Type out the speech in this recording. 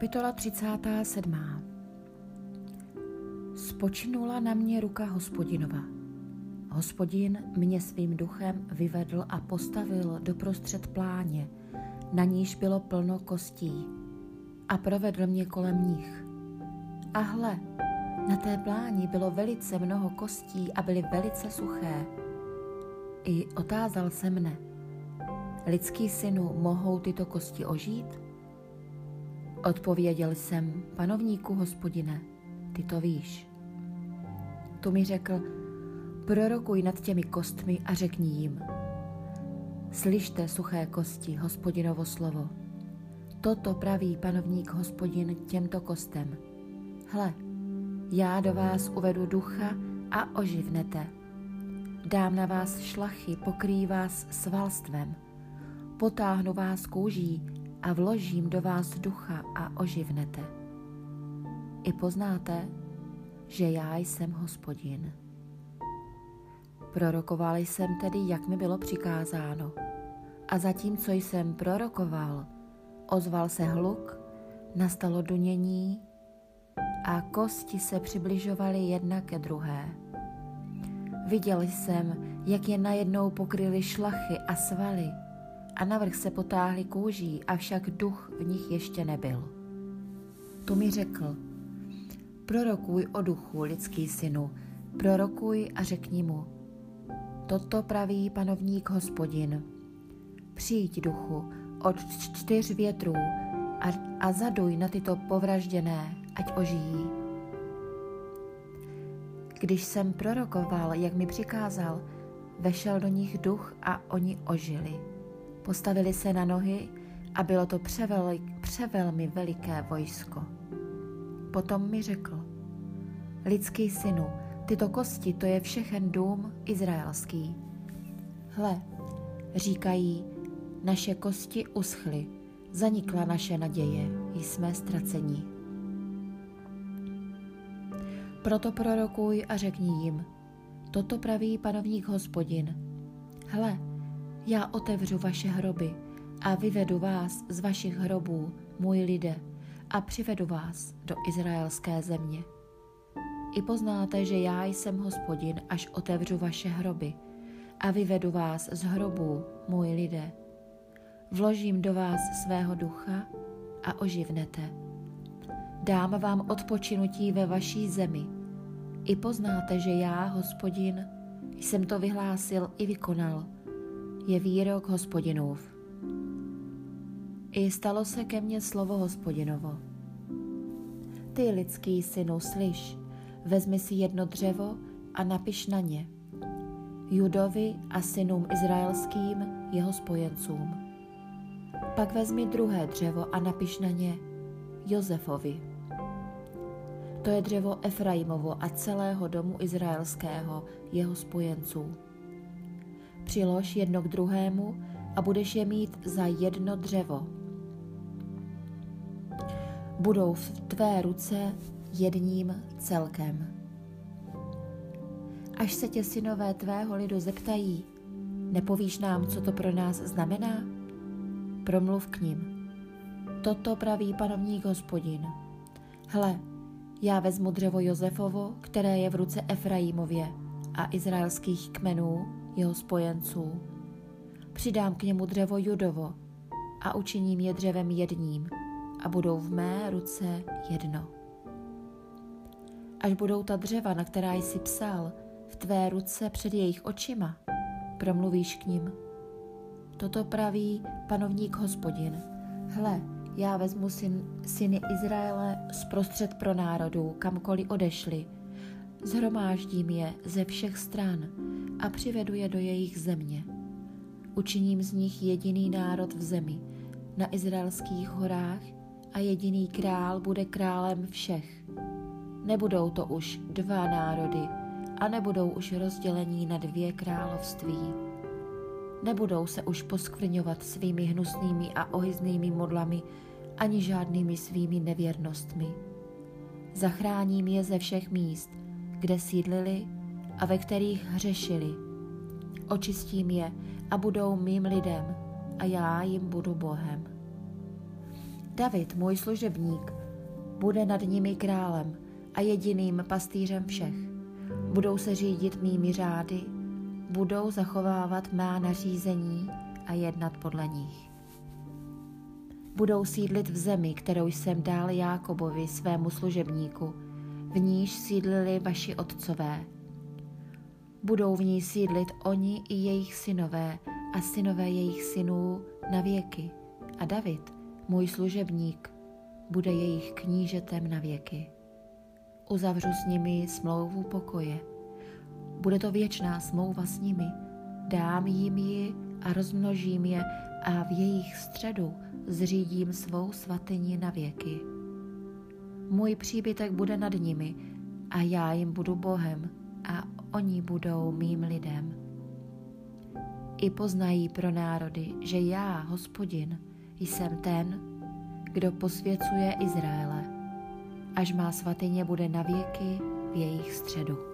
Kapitola 37. Spočinula na mě ruka hospodinova. Hospodin mě svým duchem vyvedl a postavil doprostřed pláně, na níž bylo plno kostí, a provedl mě kolem nich. A hle, na té pláni bylo velice mnoho kostí a byly velice suché. I otázal se mne, lidský synu, mohou tyto kosti ožít? Odpověděl jsem, panovníku hospodine, ty to víš. Tu mi řekl, prorokuj nad těmi kostmi a řekni jim. Slyšte, suché kosti, hospodinovo slovo. Toto praví panovník hospodin těmto kostem. Hle, já do vás uvedu ducha a oživnete. Dám na vás šlachy, pokrý vás svalstvem. Potáhnu vás kůží a vložím do vás ducha a oživnete. I poznáte, že já jsem hospodin. Prorokoval jsem tedy, jak mi bylo přikázáno. A zatímco jsem prorokoval, ozval se hluk, nastalo dunění a kosti se přibližovaly jedna ke druhé. Viděl jsem, jak je najednou pokryly šlachy a svaly a navrch se potáhli kůží, avšak duch v nich ještě nebyl. Tu mi řekl, prorokuj o duchu, lidský synu, prorokuj a řekni mu, toto praví panovník hospodin. Přijď duchu od čtyř větrů a, a zaduj na tyto povražděné, ať ožijí. Když jsem prorokoval, jak mi přikázal, vešel do nich duch a oni ožili. Postavili se na nohy a bylo to převel, převelmi veliké vojsko. Potom mi řekl, lidský synu, tyto kosti, to je všechen dům izraelský. Hle, říkají, naše kosti uschly, zanikla naše naděje, jsme ztraceni. Proto prorokuj a řekni jim, toto praví panovník hospodin. Hle, já otevřu vaše hroby a vyvedu vás z vašich hrobů, můj lidé, a přivedu vás do izraelské země. I poznáte, že já jsem hospodin, až otevřu vaše hroby a vyvedu vás z hrobů, můj lidé. Vložím do vás svého ducha a oživnete. Dám vám odpočinutí ve vaší zemi. I poznáte, že já, hospodin, jsem to vyhlásil i vykonal – je výrok hospodinův. I stalo se ke mně slovo hospodinovo. Ty lidský synu, slyš, vezmi si jedno dřevo a napiš na ně. Judovi a synům izraelským, jeho spojencům. Pak vezmi druhé dřevo a napiš na ně Josefovi. To je dřevo Efraimovo a celého domu izraelského, jeho spojenců přilož jedno k druhému a budeš je mít za jedno dřevo. Budou v tvé ruce jedním celkem. Až se tě synové tvého lidu zeptají, nepovíš nám, co to pro nás znamená? Promluv k ním. Toto praví panovník hospodin. Hle, já vezmu dřevo Josefovo, které je v ruce Efraimově a izraelských kmenů jeho spojenců. Přidám k němu dřevo judovo a učiním je dřevem jedním a budou v mé ruce jedno. Až budou ta dřeva, na která jsi psal, v tvé ruce před jejich očima, promluvíš k ním. Toto praví panovník hospodin. Hle, já vezmu syn, syny Izraele zprostřed pro národů, kamkoliv odešli. Zhromáždím je ze všech stran a přivedu je do jejich země. Učiním z nich jediný národ v zemi, na izraelských horách a jediný král bude králem všech. Nebudou to už dva národy a nebudou už rozdělení na dvě království. Nebudou se už poskvrňovat svými hnusnými a ohyznými modlami ani žádnými svými nevěrnostmi. Zachráním je ze všech míst, kde sídlili a ve kterých hřešili. Očistím je a budou mým lidem a já jim budu Bohem. David, můj služebník, bude nad nimi králem a jediným pastýřem všech. Budou se řídit mými řády, budou zachovávat má nařízení a jednat podle nich. Budou sídlit v zemi, kterou jsem dal Jákobovi, svému služebníku, v níž sídlili vaši otcové. Budou v ní sídlit oni i jejich synové a synové jejich synů na věky. A David, můj služebník, bude jejich knížetem na věky. Uzavřu s nimi smlouvu pokoje. Bude to věčná smlouva s nimi. Dám jim ji a rozmnožím je a v jejich středu zřídím svou svatyni na věky. Můj příbytek bude nad nimi a já jim budu Bohem a oni budou mým lidem. I poznají pro národy, že já, hospodin, jsem ten, kdo posvěcuje Izraele, až má svatyně bude na věky v jejich středu.